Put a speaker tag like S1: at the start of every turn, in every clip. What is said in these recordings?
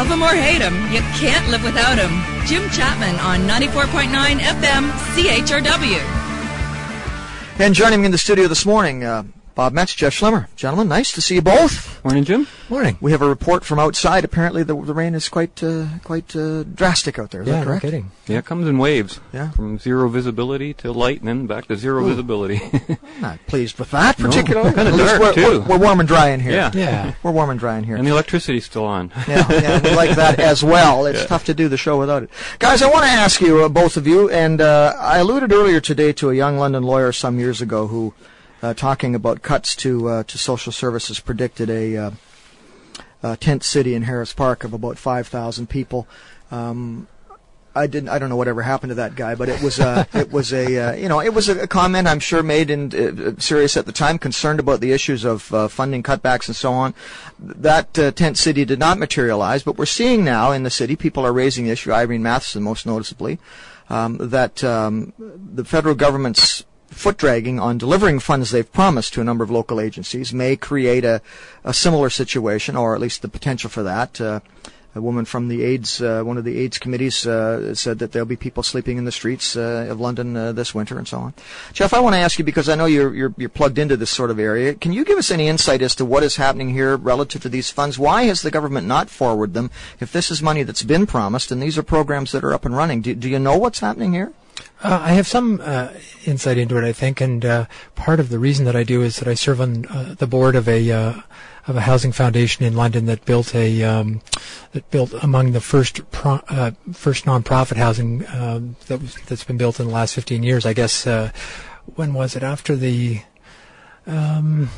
S1: Love him or hate him, you can't live without him. Jim Chapman on 94.9 FM CHRW.
S2: And joining me in the studio this morning, uh, Bob Metz, Jeff Schlemmer. Gentlemen, nice to see you both.
S3: Morning, Jim.
S2: Morning. We have a report from outside. Apparently, the, the rain is quite uh, quite uh, drastic out there. Is
S4: yeah,
S2: that correct?
S4: no kidding.
S3: Yeah, it comes in waves.
S2: Yeah.
S3: From zero visibility to light and then back to zero
S2: Ooh.
S3: visibility.
S2: I'm not pleased with that
S3: No,
S2: particularly.
S3: kinda dark,
S2: we're,
S3: too.
S2: We're, we're warm and dry in here.
S3: Yeah.
S4: Yeah.
S2: We're warm and dry in here.
S3: and the electricity's still on.
S2: yeah, yeah, we like that as well. It's tough to do the show without it. Guys, I want to ask you, uh, both of you, and uh, I alluded earlier today to a young London lawyer some years ago who, uh, talking about cuts to uh, to social services, predicted a, uh, a tent city in Harris Park of about 5,000 people. Um, I didn't. I don't know whatever happened to that guy, but it was uh, it was a uh, you know it was a, a comment I'm sure made in uh, serious at the time, concerned about the issues of uh, funding cutbacks and so on. That uh, tent city did not materialize, but we're seeing now in the city people are raising the issue. Irene Mathyssen, most noticeably, um, that um, the federal government's foot dragging on delivering funds they've promised to a number of local agencies may create a, a similar situation, or at least the potential for that. Uh, a woman from the AIDS, uh, one of the AIDS committees, uh, said that there'll be people sleeping in the streets uh, of London uh, this winter and so on. Jeff, I want to ask you because I know you're, you're you're plugged into this sort of area. Can you give us any insight as to what is happening here relative to these funds? Why has the government not forwarded them? If this is money that's been promised and these are programs that are up and running, do, do you know what's happening here?
S4: Uh, I have some uh, insight into it, I think, and uh, part of the reason that I do is that I serve on uh, the board of a uh, of a housing foundation in London that built a um, that built among the first pro- uh, first nonprofit housing that was, that's been built in the last 15 years. I guess when was it after the um,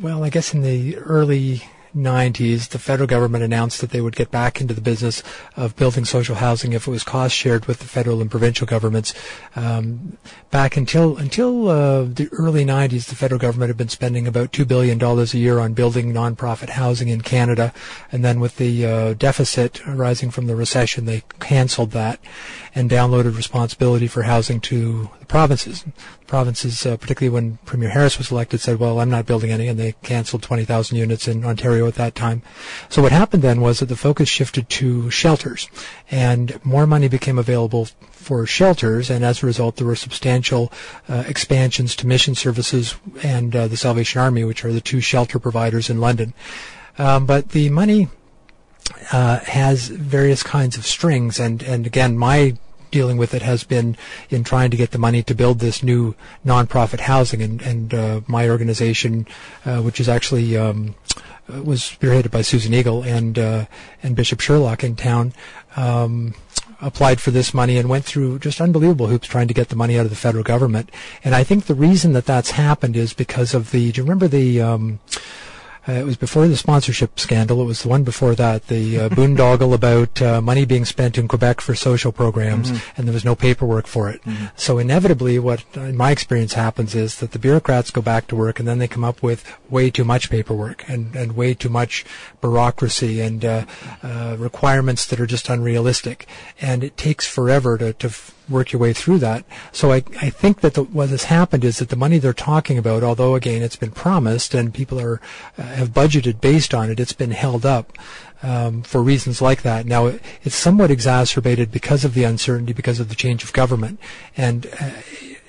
S4: well, I guess in the early 90s, the federal government announced that they would get back into the business of building social housing if it was cost shared with the federal and provincial governments. Um, back until until uh, the early 90s, the federal government had been spending about two billion dollars a year on building nonprofit housing in Canada, and then with the uh, deficit arising from the recession, they canceled that and downloaded responsibility for housing to the provinces. The provinces, uh, particularly when Premier Harris was elected, said, "Well, I'm not building any," and they canceled 20,000 units in Ontario at that time. So what happened then was that the focus shifted to shelters, and more money became available for shelters, and as a result, there were substantial uh, expansions to mission services and uh, the Salvation Army, which are the two shelter providers in London. Um, but the money uh, has various kinds of strings, and and again, my dealing with it has been in trying to get the money to build this new nonprofit housing, and and uh, my organization, uh, which is actually um, uh, was spearheaded by Susan Eagle and uh, and Bishop Sherlock in town. Um, applied for this money and went through just unbelievable hoops trying to get the money out of the federal government. And I think the reason that that's happened is because of the. Do you remember the? Um, uh, it was before the sponsorship scandal. It was the one before that, the uh, boondoggle about uh, money being spent in Quebec for social programs, and there was no paperwork for it. So inevitably, what in my experience happens is that the bureaucrats go back to work, and then they come up with way too much paperwork and, and way too much bureaucracy and uh, uh, requirements that are just unrealistic, and it takes forever to, to f- work your way through that. So I, I think that the, what has happened is that the money they're talking about, although again it's been promised and people are uh, have budgeted based on it, it's been held up um, for reasons like that. Now it, it's somewhat exacerbated because of the uncertainty, because of the change of government, and uh,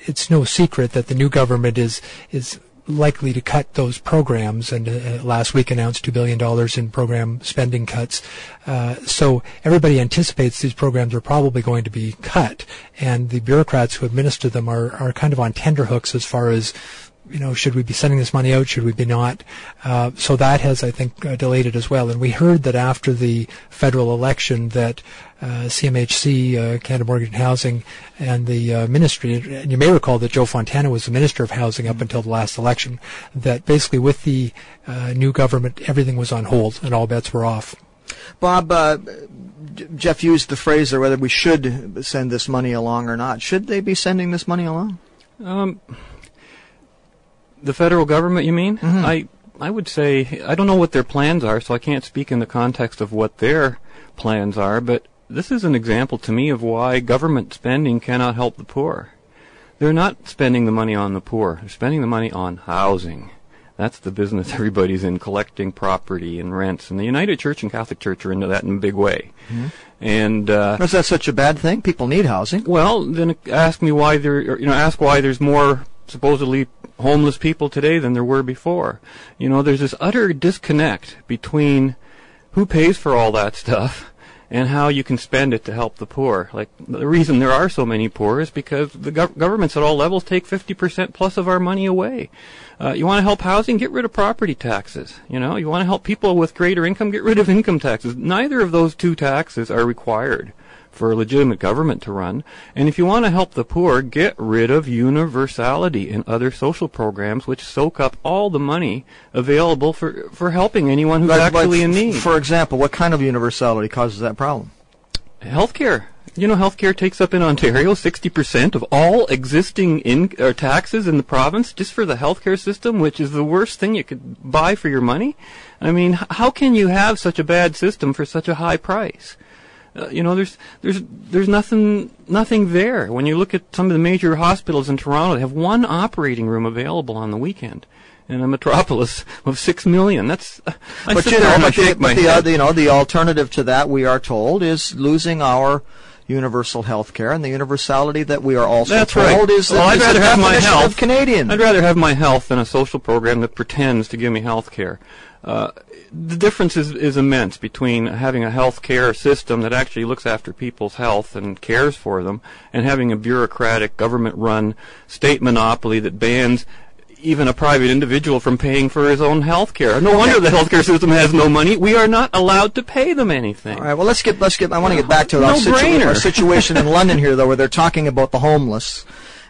S4: it's no secret that the new government is is likely to cut those programs and uh, last week announced $2 billion in program spending cuts. Uh, so everybody anticipates these programs are probably going to be cut and the bureaucrats who administer them are, are kind of on tenterhooks as far as you know, should we be sending this money out? Should we be not? Uh, so that has, I think, uh, delayed it as well. And we heard that after the federal election that uh, CMHC, uh, Canada Mortgage and Housing, and the uh, ministry, and you may recall that Joe Fontana was the Minister of Housing up until the last election, that basically with the uh, new government, everything was on hold and all bets were off.
S2: Bob, uh, Jeff used the phrase there whether we should send this money along or not. Should they be sending this money along?
S3: Um, the federal government, you mean?
S2: Mhm.
S3: I I would say I don't know what their plans are, so I can't speak in the context of what their plans are. But this is an example to me of why government spending cannot help the poor. They're not spending the money on the poor; they're spending the money on housing. That's the business everybody's in, collecting property and rents. And the United Church and Catholic Church are into that in a big way.
S2: Mm-hmm.
S3: And uh,
S2: Is that such a bad thing? People need housing.
S3: well, then ask me why there, you know, ask why there's more supposedly homeless people today than there were before. You know, there's this utter disconnect between who pays for all that stuff and how you can spend it to help the poor. Like the reason there are so many poor is because the gov- governments at all levels take 50% plus of our money away. Uh, you want to help housing? Get rid of property taxes. You know, you want to help people with greater income? Get rid of income taxes. Neither of those two taxes are required for a legitimate government to run. And if you want to help the poor, get rid of universality and other social programs which soak up all the money available for, for helping anyone who's
S2: Like- like
S3: actually in need.
S2: For example, what kind of universality causes that problem?
S3: Healthcare. You know, healthcare takes up in Ontario 60% of all existing in, or taxes in the province just for the healthcare system, which is the worst thing you could buy for your money. I mean, how can you have such a bad system for such a high price? Uh, you know, there's there's there's nothing nothing there. When you look at some of the major hospitals in Toronto, they have one operating room available on the weekend. In a metropolis of six million, that's. I
S2: but you know, but, the, but the, other, you know, the alternative to that, we are told, is losing our universal health care, and the universality that we are also
S3: That's
S2: told
S3: right.
S2: is,
S3: Well, I'd
S2: is the
S3: rather have my health.
S2: Canadian.
S3: I'd rather have my health than a social program that pretends to give me health care. Uh, the difference is, is immense between having a health care system that actually looks after people's health and cares for them and having a bureaucratic, government run state monopoly that bans even a private individual from paying for his own health care. No wonder the health care system has no money. We are not allowed to pay them anything.
S2: All right. Well, let's get let's get. I want to get back to our, situ-
S3: No-brainer.
S2: our situation in London here, though, where they're talking about the homeless,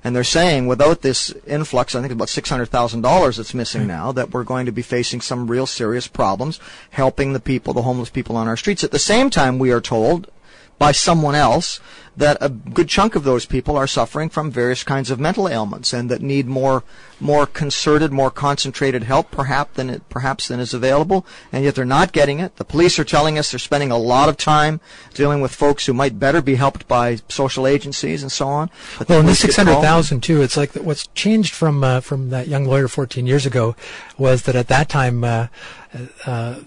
S2: and they're saying without this influx, I think about six hundred thousand dollars that's missing hmm. now, that we're going to be facing some real serious problems helping the people, the homeless people on our streets. At the same time, we are told by someone else that a good chunk of those people are suffering from various kinds of mental ailments and that need more more concerted, more concentrated help perhaps than it, perhaps than is available, and yet they're not getting it. The police are telling us they're spending a lot of time dealing with folks who might better be helped by social agencies and so on. But
S4: Well, in the
S2: police get
S4: six hundred
S2: called.
S4: thousand too, it's like what's changed from uh, from that young lawyer 14 years ago was that at that time, uh, uh,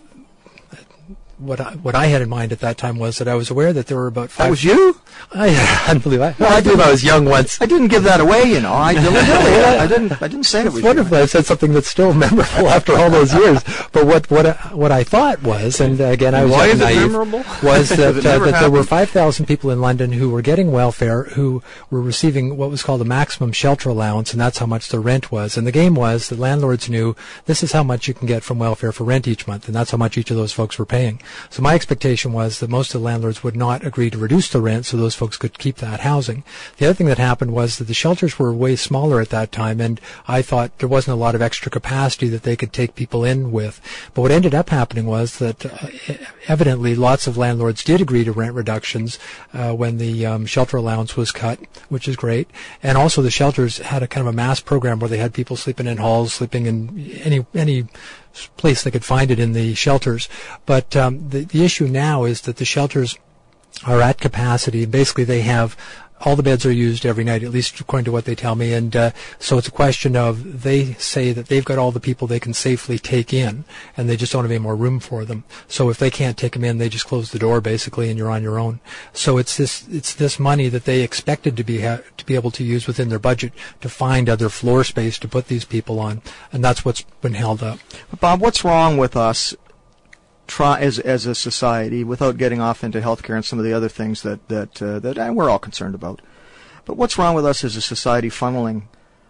S4: what I, what I had in mind at that time was that I was aware that there were about five.
S2: That was you?
S4: I, I believe I, Well, I believe I was young once.
S2: I didn't give that away, you know. I didn't. I didn't. I didn't say it was
S4: It's
S2: you.
S4: wonderful. I said something that's still memorable after all those years. But what what I- what I thought was, and again, I was
S3: Why is it
S4: naive,
S3: memorable?
S4: was that, uh, that there were 5,000 people in London who were getting welfare, who were receiving what was called a maximum shelter allowance, and that's how much the rent was. And the game was that landlords knew this is how much you can get from welfare for rent each month, and that's how much each of those folks were paying. So my expectation was that most of the landlords would not agree to reduce the rent so those folks could keep that housing. The other thing that happened was that the shelters were way smaller at that time, and I thought there wasn't a lot of extra capacity that they could take people in with. But what ended up happening was that uh, evidently lots of landlords did agree to rent reductions uh, when the um, shelter allowance was cut, which is great. And also the shelters had a kind of a mass program where they had people sleeping in halls, sleeping in any any place they could find it in the shelters. But um, the the issue now is that the shelters are at capacity. Basically, they have all the beds are used every night, at least according to what they tell me. And uh, so it's a question of they say that they've got all the people they can safely take in, and they just don't have any more room for them. So if they can't take them in, they just close the door basically, and you're on your own. So it's this it's this money that they expected to be ha- to be able to use within their budget to find other floor space to put these people on, and that's what's been held up.
S2: But Bob, what's wrong with us try as as a society without getting off into healthcare and some of the other things that that uh, that uh, we're all concerned about? But what's wrong with us as a society funneling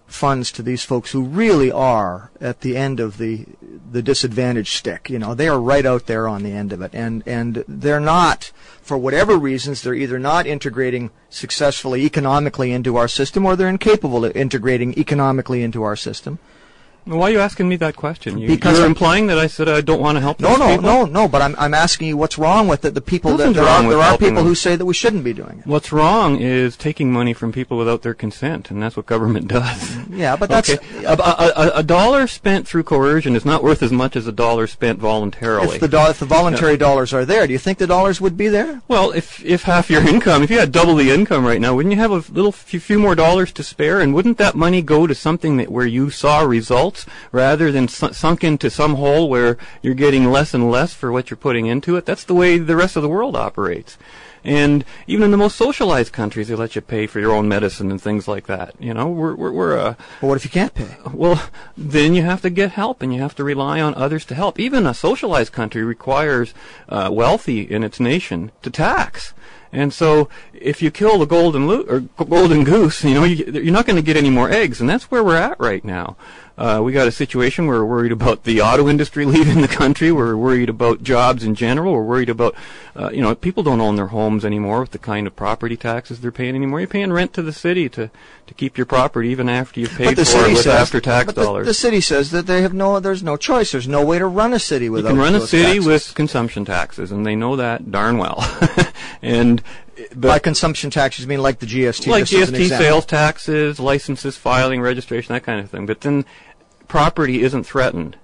S2: funds to these folks who really are at the end of the the disadvantaged stick? You know, they are right out there on the end of it, and and they're not for whatever reasons they're either not integrating successfully economically into our system or they're incapable of integrating economically into our system.
S3: Why are you asking me that question? You,
S2: Because
S3: you're
S2: I'm-
S3: implying that I said I don't want to help
S2: No, no,
S3: people?
S2: no, no. But I'm I'm asking you what's wrong with it. The people that there are there are people
S3: them.
S2: who say that we shouldn't be doing it.
S3: What's wrong is taking money from people without their consent, and that's what government does.
S2: Yeah, but that's
S3: okay. A, a, a, a dollar spent through coercion is not worth as much as a dollar spent voluntarily.
S2: if the do- if the voluntary dollars are there. Do you think the dollars would be there?
S3: well, if if half your income, if you had double the income right now, wouldn't you have a little few, few more dollars to spare? And wouldn't that money go to something that where you saw results rather than su- sunk into some hole where you're getting less and less for what you're putting into it. That's the way the rest of the world operates. And even in the most socialized countries, they let you pay for your own medicine and things like that. You know, we're we're, we're a
S2: But what if you can't pay?
S3: well, then you have to get help and you have to rely on others to help. Even a socialized country requires uh, wealthy in its nation to tax. And so, if you kill the golden lo- or golden goose, you know you, you're not going to get any more eggs, and that's where we're at right now. Uh, we got a situation where we're worried about the auto industry leaving the country. We're worried about jobs in general. We're worried about, uh, you know, people don't own their homes anymore with the kind of property taxes they're paying anymore. You're paying rent to the city to to keep your property even after you've paid
S2: the
S3: for it with after tax
S2: but the,
S3: dollars.
S2: the city says that they have no. There's no choice. There's no way to run a city
S3: You can run a city
S2: taxes.
S3: with consumption taxes, and they know that darn well. and but
S2: by consumption taxes, you mean like the GST,
S3: like
S2: just as an
S3: GST sales taxes, licenses, filing, registration, that kind of thing. But then property isn't threatened.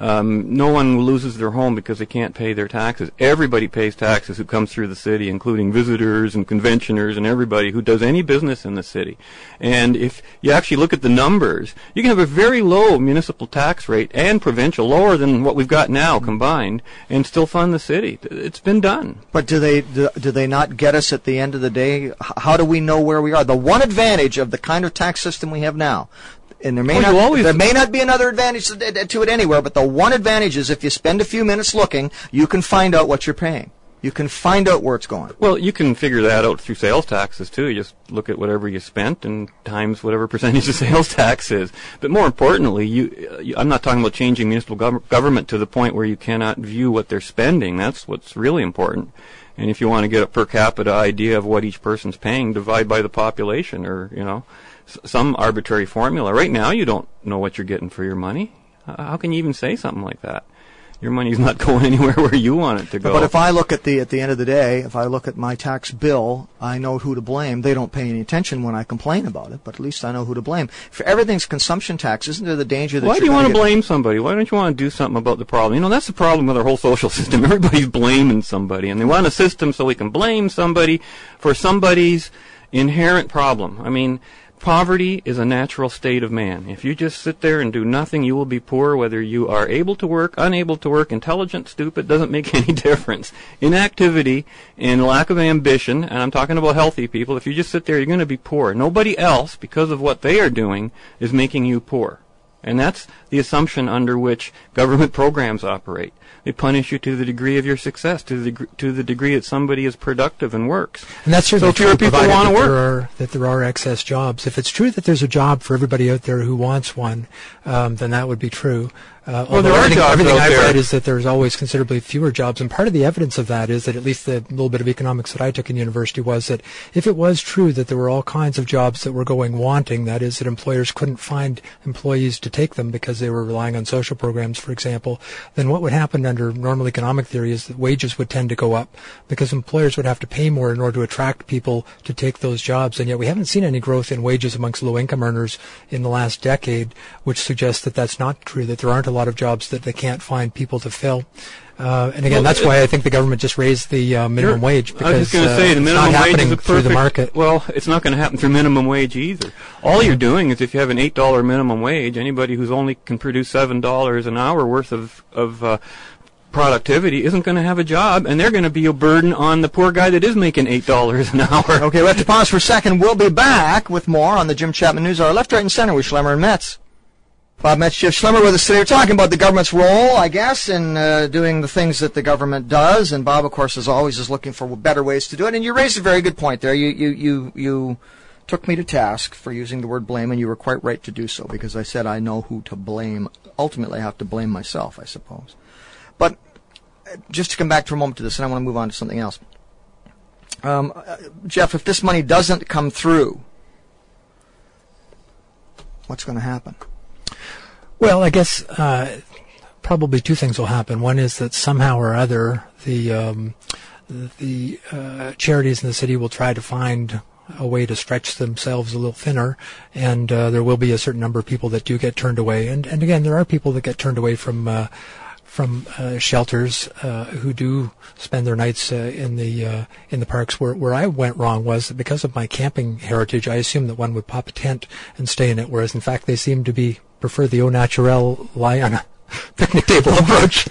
S3: Um, no one loses their home because they can't pay their taxes. Everybody pays taxes who comes through the city, including visitors and conventioners and everybody who does any business in the city. And if you actually look at the numbers, you can have a very low municipal tax rate and provincial, lower than what we've got now combined, and still fund the city. It's been done.
S2: But do they do, do they not get us at the end of the day? How do we know where we are? The one advantage of the kind of tax system we have now, and there may
S3: Well,
S2: not
S3: always-
S2: there may not be another advantage to, to it anywhere, but the one advantage is if you spend a few minutes looking, you can find out what you're paying. You can find out where it's going.
S3: Well, you can figure that out through sales taxes too. You just look at whatever you spent and times whatever percentage of sales tax is. But more importantly, you, you I'm not talking about changing municipal gov- government to the point where you cannot view what they're spending. That's what's really important. And if you want to get a per capita idea of what each person's paying, divide by the population, or you know, s- some arbitrary formula. Right now, you don't know what you're getting for your money. H- How can you even say something like that? Your money's not going anywhere where you want it to go.
S2: But if I look at the at the end of the day, if I look at my tax bill, I know who to blame. They don't pay any attention when I complain about it, but at least I know who to blame. For everything's consumption tax, isn't there the danger that
S3: Why do you want to blame somebody? Why don't you want to do something about the problem? You know, that's the problem with our whole social system. Everybody's blaming somebody, and they want a system so we can blame somebody for somebody's inherent problem. I mean, poverty is a natural state of man. If you just sit there and do nothing, you will be poor whether you are able to work, unable to work, intelligent, stupid, doesn't make any difference. Inactivity and lack of ambition, and I'm talking about healthy people, if you just sit there, you're going to be poor. Nobody else, because of what they are doing, is making you poor. And that's the assumption under which government programs operate. They punish you to the degree of your success, to the deg- to the degree that somebody is productive and works.
S4: And that's certainly
S3: So
S4: true,
S3: people wanna
S4: that
S3: work.
S4: There are, that there are excess jobs. If it's true that there's a job for everybody out there who wants one, um, then that would be true. Uh,
S3: Well, there are
S4: everything,
S3: jobs
S4: everything I've
S3: there.
S4: read is that there's always considerably fewer jobs, and part of the evidence of that is that at least the little bit of economics that I took in university was that if it was true that there were all kinds of jobs that were going wanting, that is, that employers couldn't find employees to take them because they were relying on social programs, for example, then what would happen under normal economic theory is that wages would tend to go up because employers would have to pay more in order to attract people to take those jobs. And yet we haven't seen any growth in wages amongst low income earners in the last decade, which suggests that that's not true, that there aren't a lot of jobs that they can't find people to fill. Uh, and again,
S3: Well,
S4: that's why I think the government just raised the uh, minimum wage because
S3: I was going to
S4: uh,
S3: say the
S4: it's
S3: minimum
S4: not
S3: wage
S4: happening
S3: is a
S4: through the market.
S3: Well, it's not going to happen through minimum wage either. All you're doing is if you have an eight dollar minimum wage, anybody who's only can produce seven dollars an hour worth of of uh, productivity isn't going to have a job, and they're going to be a burden on the poor guy that is making eight dollars an hour.
S2: Okay, we have to pause for a second. We'll be back with more on the Jim Chapman News Hour. Left, right, and center with Schlemmer and Metz. Bob Metz, Jeff Schlemmer with us today. We're talking about the government's role, I guess, in uh, doing the things that the government does. And Bob, of course, as always, is looking for better ways to do it. And you raised a very good point there. You, you, you, you took me to task for using the word blame, and you were quite right to do so because I said I know who to blame. Ultimately, I have to blame myself, I suppose. But uh, just to come back for a moment to this, and I want to move on to something else. Um, uh, Jeff, if this money doesn't come through, what's going to happen?
S4: Well, I guess uh, probably two things will happen. One is that somehow or other the um, the uh, charities in the city will try to find a way to stretch themselves a little thinner, and uh, there will be a certain number of people that do get turned away. And and again, there are people that get turned away from. Uh, from uh, shelters uh, who do spend their nights uh, in the uh, in the parks. Where where I went wrong was that because of my camping heritage, I assumed that one would pop a tent and stay in it, whereas in fact they seem to be prefer the au naturel lie on a picnic table approach.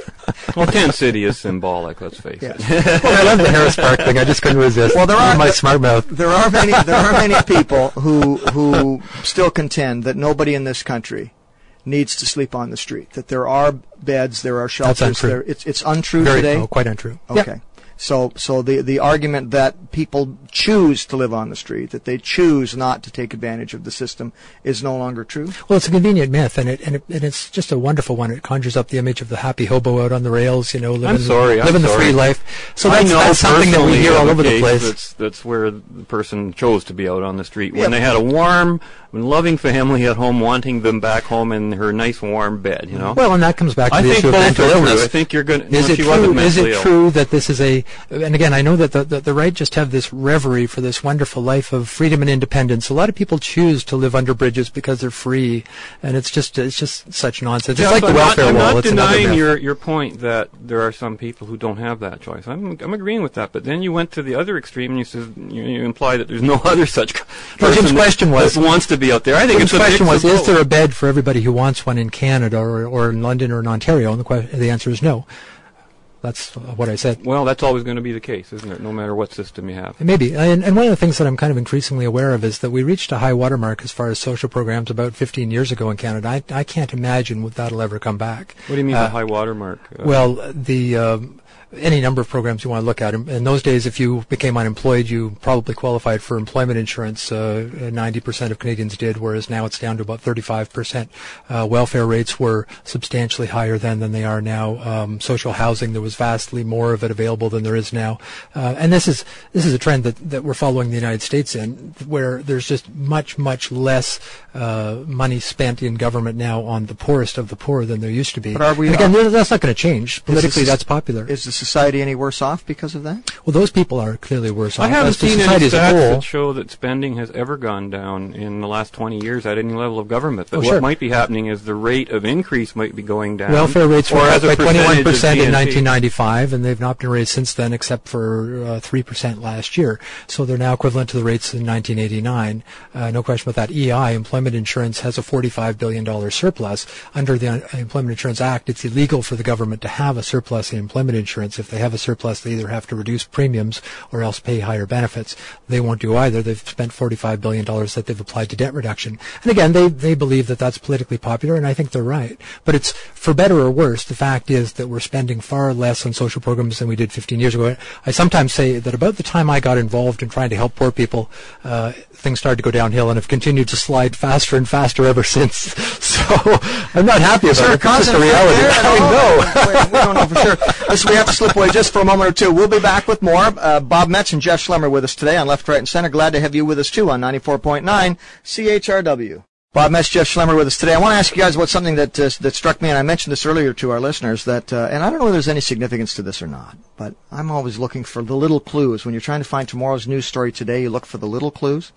S3: well, Tent City is symbolic. Let's face
S2: Yeah.
S3: it.
S4: well, I love the Harris Park thing. I just couldn't resist.
S2: Well, there are-
S4: my smart mouth.
S2: There are many. There are many people who who still contend that nobody in this country needs to sleep on the street. That there are beds, there are shelters.
S4: untrue.
S2: There, it's it's untrue
S4: Very,
S2: today.
S4: oh, quite untrue.
S2: Okay. So, so the, the argument that people choose to live on the street, that they choose not to take advantage of the system, is no longer true.
S4: Well, it's a convenient myth, and it, and it and it's just a wonderful one. It conjures up the image of the happy hobo out on the rails, you know, living,
S3: sorry, I'm
S4: living the
S3: sorry.
S4: free life. So
S3: I
S4: that's,
S3: know
S4: that's something that we hear all over the place.
S3: That's that's where the person chose to be out on the street when
S2: Yeah.
S3: they had a warm, loving family at home, wanting them back home in her nice warm bed. You know.
S4: Well, and that comes back to
S3: I
S4: the
S3: think
S4: issue of mental illness.
S3: I think you're going.
S4: Is
S3: no,
S4: it true? Is
S3: mentally
S4: it
S3: ill.
S4: true that this is a? And again, I know that the, the the right just have this reverie for this wonderful life of freedom and independence. A lot of people choose to live under bridges because they're free, and it's just it's just such nonsense. It's like the welfare
S3: I'm not,
S4: wall.
S3: I'm not
S4: it's
S3: denying your your point that there are some people who don't have that choice. I'm I'm agreeing with that. But then you went to the other extreme and you said you, you imply that there's no other such.
S4: Well, Jim's question was-
S3: wants to be out there. I think
S4: Jim's question was: Is there a bed for everybody who wants one in Canada or, or in London or in Ontario? And the que- the answer is no. That's uh, what I said.
S3: Well, that's always going to be the case, isn't it? No matter what system you have.
S4: Maybe. And, and one of the things that I'm kind of increasingly aware of is that we reached a high watermark as far as social programs about 15 years ago in Canada. I, I can't imagine that'll ever come back.
S3: What do you mean
S4: Uh,
S3: by high watermark? Uh,
S4: Well, the um, any number of programs you want to look at. In in those days, if you became unemployed, you probably qualified for employment insurance. Uh, 90% of Canadians did, whereas now it's down to about 35%. Uh, welfare rates were substantially higher then than they are now. Um, social housing, there was vastly more of it available than there is now. Uh, and this is this is a trend that, that we're following the United States in, where there's just much much less uh, money spent in government now on the poorest of the poor than there used to be.
S2: But are we-
S4: And again, that's not going to change. Politically,
S2: this-
S4: that's popular.
S2: Is the society any worse off because of that?
S4: Well, those people are clearly worse off.
S3: I haven't seen any
S4: society as a
S3: stats that show that spending has ever gone down in the last 20 years at any level of government. But
S4: Oh,
S3: what
S4: sure.
S3: might be happening is the rate of increase might be going down.
S4: Welfare rates were up by 21% in 1995, and they've not been raised since then, except for uh, 3% last year. So they're now equivalent to the rates in 1989. Uh, no question about that. EI, Employment Insurance, has a $45 billion surplus. Under the Un- Employment Insurance Act, it's illegal for the government to have a surplus in employment insurance. If they have a surplus, they either have to reduce premiums or else pay higher benefits. They won't do either. They've spent $45 billion that they've applied to debt reduction. And again, they, they believe that that's politically popular, and I think they're right. But it's, for better or worse, the fact is that we're spending far less on social programs than we did 15 years ago. I sometimes say that about the time I got involved in trying to help poor people, uh, things started to go downhill and have continued to slide faster and faster ever since. So I'm not happy about it. It's just a reality. I know.
S2: we don't know for sure. Listen, we have to slip away just for a moment or two. We'll be back with more. Uh, Bob Metz and Jeff Schlemmer with us today on Left, Right, and Center. Glad to have you with us too on 94.9 CHRW. Bob Metz, Jeff Schlemmer with us today. I want to ask you guys about something that uh, that struck me, and I mentioned this earlier to our listeners. That, uh, and I don't know if there's any significance to this or not, but I'm always looking for the little clues. When you're trying to find tomorrow's news story today, you look for the little clues.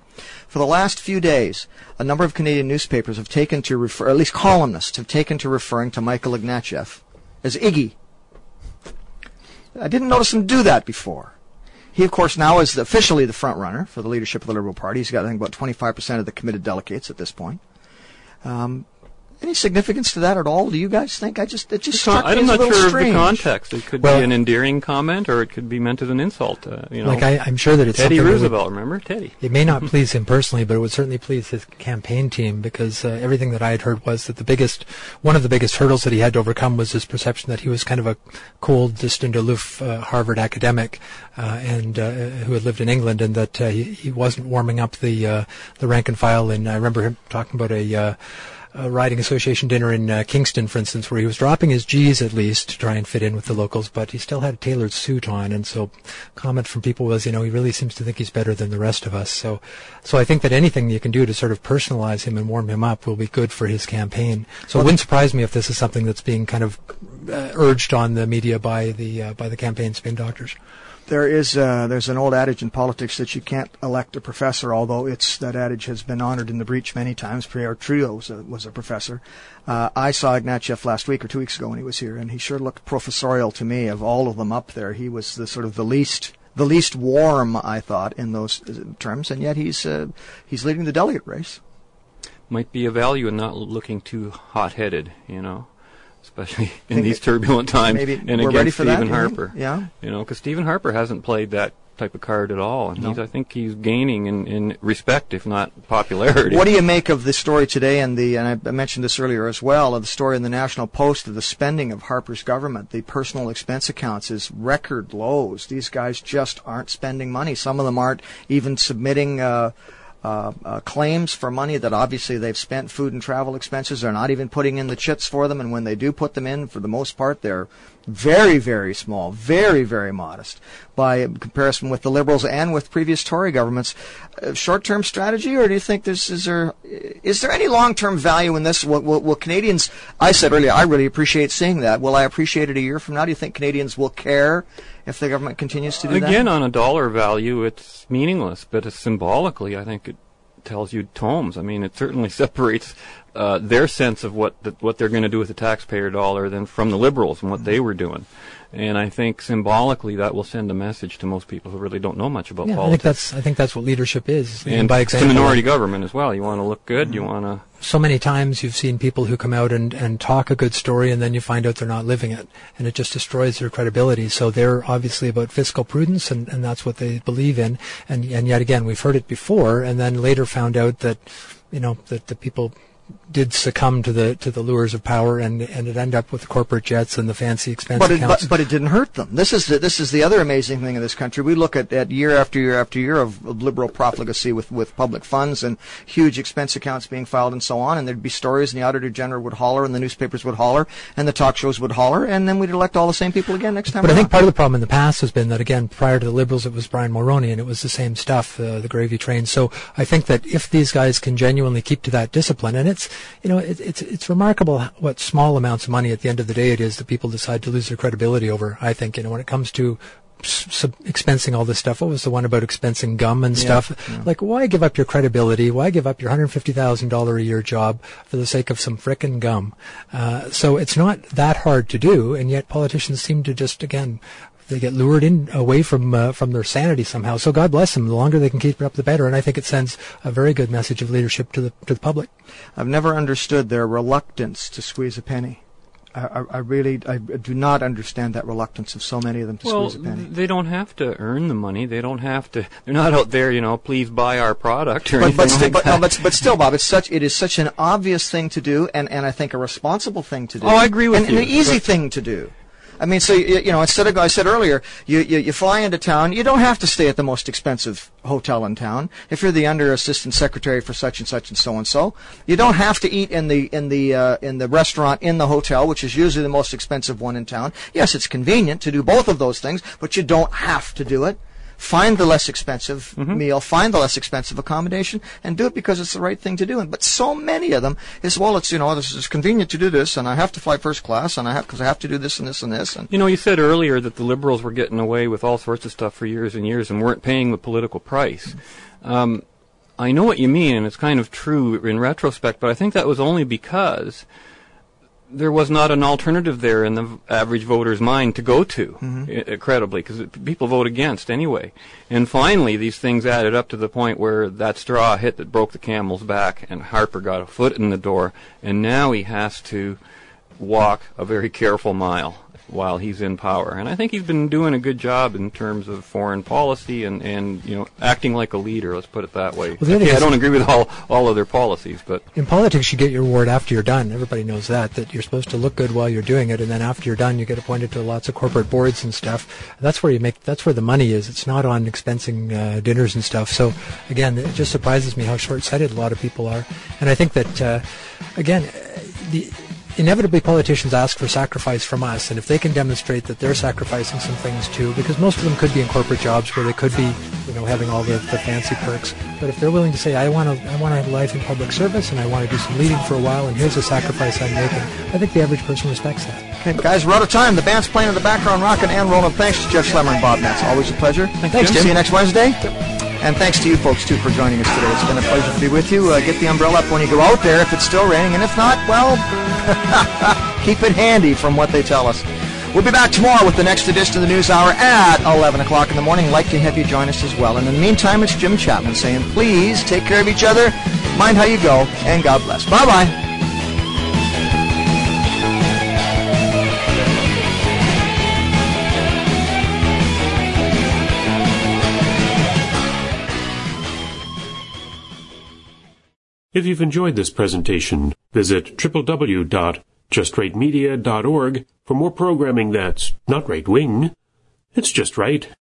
S2: For the last few days, a number of Canadian newspapers have taken to refer, at least columnists have taken to referring to Michael Ignatieff as Iggy. I didn't notice him do that before. He, of course, now is officially the front runner for the leadership of the Liberal Party. He's got, I think, about 25% of the committed delegates at this point. Um, any significance to that at all? Do you guys think? I just it just struck me
S3: I'm
S2: as a
S3: not
S2: little
S3: sure
S2: strange.
S3: of the context. It could
S4: Well-
S3: be an endearing comment, or it could be meant as an insult. Uh, you know,
S4: Like I, I'm sure that it's
S3: Teddy
S4: something that would-
S3: Roosevelt. Remember Teddy?
S4: It may not please him personally, but it would certainly please his campaign team because uh, everything that I had heard was that the biggest, one of the biggest hurdles that he had to overcome was his perception that he was kind of a cold, distant, aloof uh, Harvard academic uh, and uh, who had lived in England, and that uh, he, he wasn't warming up the uh, the rank and file. And I remember him talking about a. A riding association dinner in uh, Kingston, for instance, where he was dropping his G's at least to try and fit in with the locals, but he still had a tailored suit on, and so comment from people was, you know, he really seems to think he's better than the rest of us. So, so I think that anything you can do to sort of personalize him and warm him up will be good for his campaign. So it wouldn't surprise me if this is something that's being kind of uh, urged on the media by the uh, by the campaign spin doctors.
S2: There is uh, there's an old adage in politics that you can't elect a professor, although it's that adage has been honored in the breach many times. Pierre Trudeau was a, was a professor. Uh, I saw Ignatieff last week or two weeks ago when he was here, and he sure looked professorial to me. Of all of them up there, he was the sort of the least the least warm, I thought, in those uh, terms, and yet he's uh, he's leading the delegate race.
S3: might be a value in not looking too hot-headed, you know, especially in these turbulent times.
S2: Maybe
S3: and
S2: we're
S3: against
S2: that,
S3: Stephen
S2: think?
S3: Harper.
S2: Yeah.
S3: You know, because Stephen Harper hasn't played that type of card at all, and
S2: No.
S3: he's I think he's gaining in, in respect, if not popularity.
S2: What do you make of the story today and the and I- I mentioned this earlier as well of the story in the National Post of the spending of Harper's government, the personal expense accounts is record lows. These guys just aren't spending money. Some of them aren't even submitting uh, uh, uh, claims for money that obviously they've spent food and travel expenses. They're not even putting in the chits for them, and when they do put them in, for the most part, they're very, very small, very, very modest by comparison with the Liberals and with previous Tory governments. Uh, short-term strategy, or do you think there's is there is there any long-term value in this? Will, will, will Canadians? I said earlier, I really appreciate seeing that. Will I appreciate it a year from now? Do you think Canadians will care if the government continues to do that?
S3: Again, on a dollar value, it's meaningless, but symbolically, I think it tells you tomes. I mean, it certainly separates uh, their sense of what the, what they're going to do with the taxpayer dollar than from the liberals and what they were doing. And I think symbolically that will send a message to most people who really don't know much about
S4: Yeah, I think
S3: politics.
S4: that's I think that's what leadership is.
S3: and
S4: by
S3: it's a
S4: example,
S3: minority government as well. You want to look good. You want to.
S4: so many times you've seen people who come out and, and talk a good story and then you find out they're not living it and it just destroys their credibility. So they're obviously about fiscal prudence and, and that's what they believe in. And, and yet again, we've heard it before and then later found out that, you know, that the people did succumb to the to the lures of power and and it ended up with the corporate jets and the fancy expense
S2: But it,
S4: accounts.
S2: but, but it didn't hurt them. This is the, this is the other amazing thing in this country. We look at, at year after year after year of, of liberal profligacy with, with public funds and huge expense accounts being filed and so on, and there'd be stories, and the auditor general would holler, and the newspapers would holler, and the talk shows would holler, and then we'd elect all the same people again next time.
S4: But I think part of the problem in the past has been that again, prior to the Liberals, it was Brian Mulroney, and it was the same stuff, uh, the gravy train. So I think that if these guys can genuinely keep to that discipline, and it's you know it, it's it's remarkable what small amounts of money at the end of the day it is that people decide to lose their credibility over. I think you know when it comes to s- sub- expensing all this stuff. What was the one about expensing gum and stuff? Like, why give up your credibility? Why give up your hundred fifty thousand dollar a year job for the sake of some frickin' gum? Uh, so it's not that hard to do, and yet politicians seem to just again they get lured in away from uh, from their sanity somehow. So God bless them. The longer they can keep it up, the better. And I think it sends a very good message of leadership to the to the public.
S2: I've never understood their reluctance to squeeze a penny. I, I, I really I do not understand that reluctance of so many of them to
S3: Well,
S2: squeeze a penny.
S3: they don't have to earn the money. They don't have to. They're not out there, you know. Please buy our product or
S2: but
S3: anything
S2: but, still,
S3: like
S2: but,
S3: that.
S2: no, but but still, Bob, it's such it is such an obvious thing to do, and, and I think a responsible thing to do.
S3: Oh, I agree with
S2: and, And an easy
S3: But-
S2: thing to do. I mean, so you, you know, instead of I said earlier, you, you you fly into town. You don't have to stay at the most expensive hotel in town. If you're the under assistant secretary for such and such and so and so, you don't have to eat in the in the uh, in the restaurant in the hotel, which is usually the most expensive one in town. Yes, it's convenient to do both of those things, but you don't have to do it. Find the less expensive
S3: Mm-hmm.
S2: meal, find the less expensive accommodation, and do it because it's the right thing to do. And but so many of them is well, it's you know this is convenient to do this, and I have to fly first class, and I have because I have to do this and this and this, and
S3: You know, you said earlier that the liberals were getting away with all sorts of stuff for years and years and weren't paying the political price. Um, I know what you mean, and it's kind of true in retrospect, but I think that was only because there was not an alternative there in the average voter's mind to go to, i- credibly, because people vote against anyway. And finally, these things added up to the point where that straw hit that broke the camel's back, and Harper got a foot in the door, and now he has to walk a very careful mile while he's in power. And I think he's been doing a good job in terms of foreign policy and, and you know acting like a leader. Let's put it that way.
S4: Well, other
S3: I don't agree with all all of their policies, but
S4: In politics, you get your reward after you're done. Everybody knows that, that you're supposed to look good while you're doing it, and then after you're done, you get appointed to lots of corporate boards and stuff. That's where you make, that's where the money is. It's not on expensing uh, dinners and stuff. So, again, it just surprises me how short-sighted a lot of people are. And I think that, uh, again, uh, the, inevitably politicians ask for sacrifice from us, and if they can demonstrate that they're sacrificing some things too, because most of them could be in corporate jobs where they could be, you know, having all the, the fancy perks. But if they're willing to say, I want to, I want to have a life in public service, and I want to do some leading for a while, and here's a sacrifice I'm making, I think the average person respects that.
S2: Okay, guys, we're out of time. The band's playing in the background, rocking and rolling. Thanks to Jeff Schlemmer and Bob Metz. Always a pleasure. Thanks,
S4: Jim.
S2: See you next Wednesday. And thanks to you folks, too, for joining us today. It's been a pleasure to be with you. Uh, get the umbrella up when you go out there if it's still raining. And if not, well, keep it handy from what they tell us. We'll be back tomorrow with the next edition of the News Hour at 11 o'clock in the morning. Like to have you join us as well. And in the meantime, it's Jim Chapman saying, please take care of each other Mind how you go, and God bless. Bye bye
S5: If you've enjoyed this presentation, visit www.justrightmedia.org for more programming that's not right wing. It's just right.